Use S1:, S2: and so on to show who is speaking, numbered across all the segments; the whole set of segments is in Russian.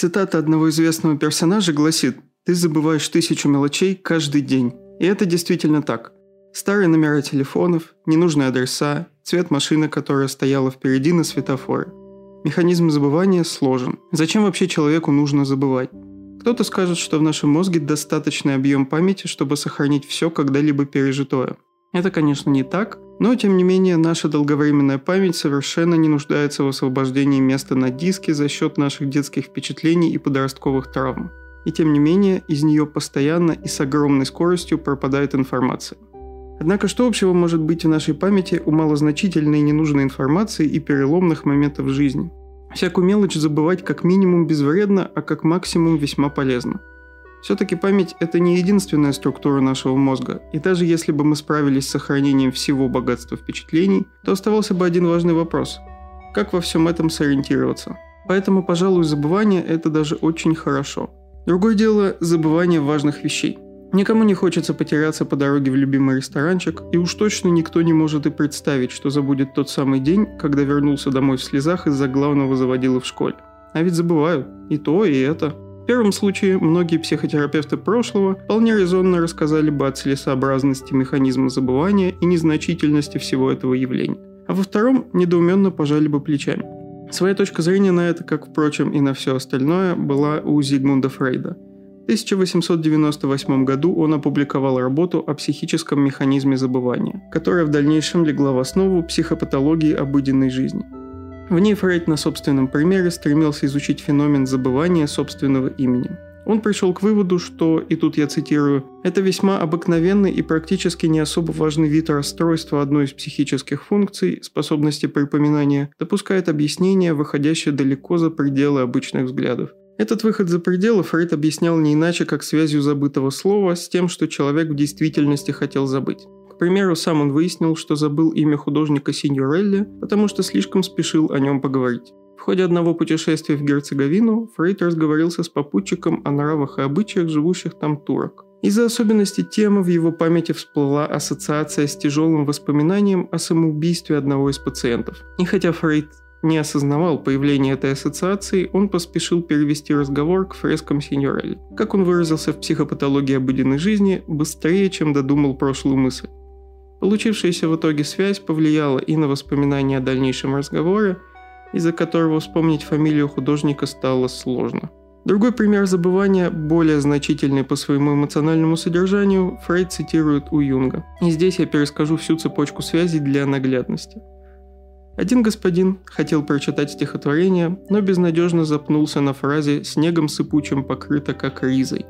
S1: Цитата одного известного персонажа гласит «Ты забываешь тысячу мелочей каждый день». И это действительно так. Старые номера телефонов, ненужные адреса, цвет машины, которая стояла впереди на светофоре. Механизм забывания сложен. Зачем вообще человеку нужно забывать? Кто-то скажет, что в нашем мозге достаточный объем памяти, чтобы сохранить все когда-либо пережитое. Это, конечно, не так, но тем не менее наша долговременная память совершенно не нуждается в освобождении места на диске за счет наших детских впечатлений и подростковых травм. И тем не менее, из нее постоянно и с огромной скоростью пропадает информация. Однако что общего может быть в нашей памяти у малозначительной и ненужной информации и переломных моментов жизни? Всякую мелочь забывать как минимум безвредно, а как максимум весьма полезно. Все-таки память – это не единственная структура нашего мозга, и даже если бы мы справились с сохранением всего богатства впечатлений, то оставался бы один важный вопрос – как во всем этом сориентироваться? Поэтому, пожалуй, забывание – это даже очень хорошо. Другое дело – забывание важных вещей – Никому не хочется потеряться по дороге в любимый ресторанчик, и уж точно никто не может и представить, что забудет тот самый день, когда вернулся домой в слезах из-за главного заводила в школе. А ведь забывают и то, и это. В первом случае многие психотерапевты прошлого вполне резонно рассказали бы о целесообразности механизма забывания и незначительности всего этого явления. А во втором недоуменно пожали бы плечами. Своя точка зрения на это, как, впрочем, и на все остальное, была у Зигмунда Фрейда – 1898 году он опубликовал работу о психическом механизме забывания, которая в дальнейшем легла в основу психопатологии обыденной жизни. В ней Фрейд на собственном примере стремился изучить феномен забывания собственного имени. Он пришел к выводу, что, и тут я цитирую, «это весьма обыкновенный и практически не особо важный вид расстройства одной из психических функций, способности припоминания, допускает объяснение, выходящее далеко за пределы обычных взглядов. Этот выход за пределы Фрейд объяснял не иначе, как связью забытого слова с тем, что человек в действительности хотел забыть. Примеру, сам он выяснил, что забыл имя художника Синьорелли, потому что слишком спешил о нем поговорить. В ходе одного путешествия в Герцеговину Фрейд разговорился с попутчиком о нравах и обычаях живущих там турок. Из-за особенностей темы в его памяти всплыла ассоциация с тяжелым воспоминанием о самоубийстве одного из пациентов. И хотя Фрейд не осознавал появления этой ассоциации, он поспешил перевести разговор к фрескам Синьорелли. Как он выразился в психопатологии обыденной жизни, быстрее, чем додумал прошлую мысль. Получившаяся в итоге связь повлияла и на воспоминания о дальнейшем разговоре, из-за которого вспомнить фамилию художника стало сложно. Другой пример забывания, более значительный по своему эмоциональному содержанию, Фрейд цитирует у Юнга. И здесь я перескажу всю цепочку связей для наглядности – один господин хотел прочитать стихотворение, но безнадежно запнулся на фразе «снегом сыпучим покрыто, как ризой».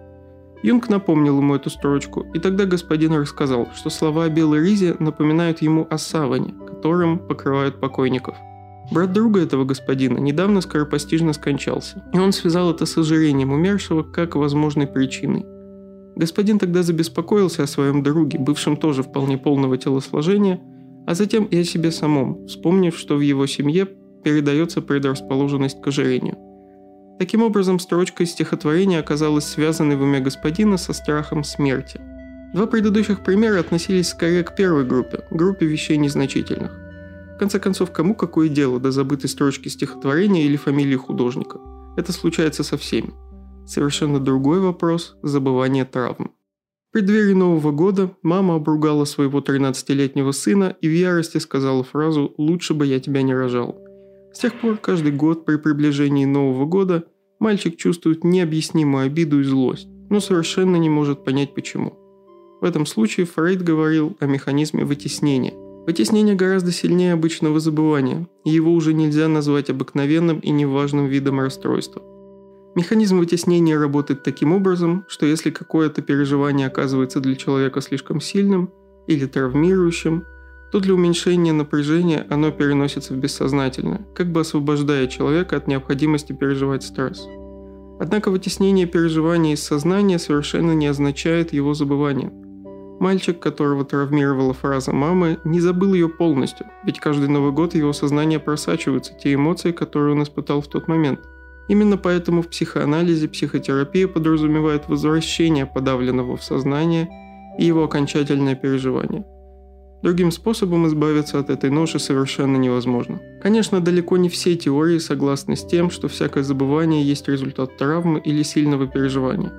S1: Юнг напомнил ему эту строчку, и тогда господин рассказал, что слова о белой ризе напоминают ему о саване, которым покрывают покойников. Брат друга этого господина недавно скоропостижно скончался, и он связал это с ожирением умершего как возможной причиной. Господин тогда забеспокоился о своем друге, бывшем тоже вполне полного телосложения, а затем и о себе самом, вспомнив, что в его семье передается предрасположенность к ожирению. Таким образом, строчка из стихотворения оказалась связанной в уме господина со страхом смерти. Два предыдущих примера относились скорее к первой группе, группе вещей незначительных. В конце концов, кому какое дело до забытой строчки стихотворения или фамилии художника? Это случается со всеми. Совершенно другой вопрос – забывание травм. В преддверии Нового года мама обругала своего 13-летнего сына и в ярости сказала фразу «лучше бы я тебя не рожал». С тех пор каждый год при приближении Нового года мальчик чувствует необъяснимую обиду и злость, но совершенно не может понять почему. В этом случае Фрейд говорил о механизме вытеснения. Вытеснение гораздо сильнее обычного забывания, и его уже нельзя назвать обыкновенным и неважным видом расстройства. Механизм вытеснения работает таким образом, что если какое-то переживание оказывается для человека слишком сильным или травмирующим, то для уменьшения напряжения оно переносится в бессознательное, как бы освобождая человека от необходимости переживать стресс. Однако вытеснение переживания из сознания совершенно не означает его забывание. Мальчик, которого травмировала фраза мамы, не забыл ее полностью, ведь каждый Новый год его сознание просачиваются те эмоции, которые он испытал в тот момент – Именно поэтому в психоанализе психотерапия подразумевает возвращение подавленного в сознание и его окончательное переживание. Другим способом избавиться от этой ноши совершенно невозможно. Конечно, далеко не все теории согласны с тем, что всякое забывание есть результат травмы или сильного переживания.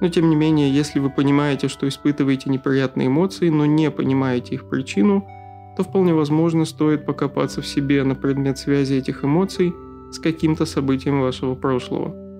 S1: Но тем не менее, если вы понимаете, что испытываете неприятные эмоции, но не понимаете их причину, то вполне возможно стоит покопаться в себе на предмет связи этих эмоций с каким-то событием вашего прошлого.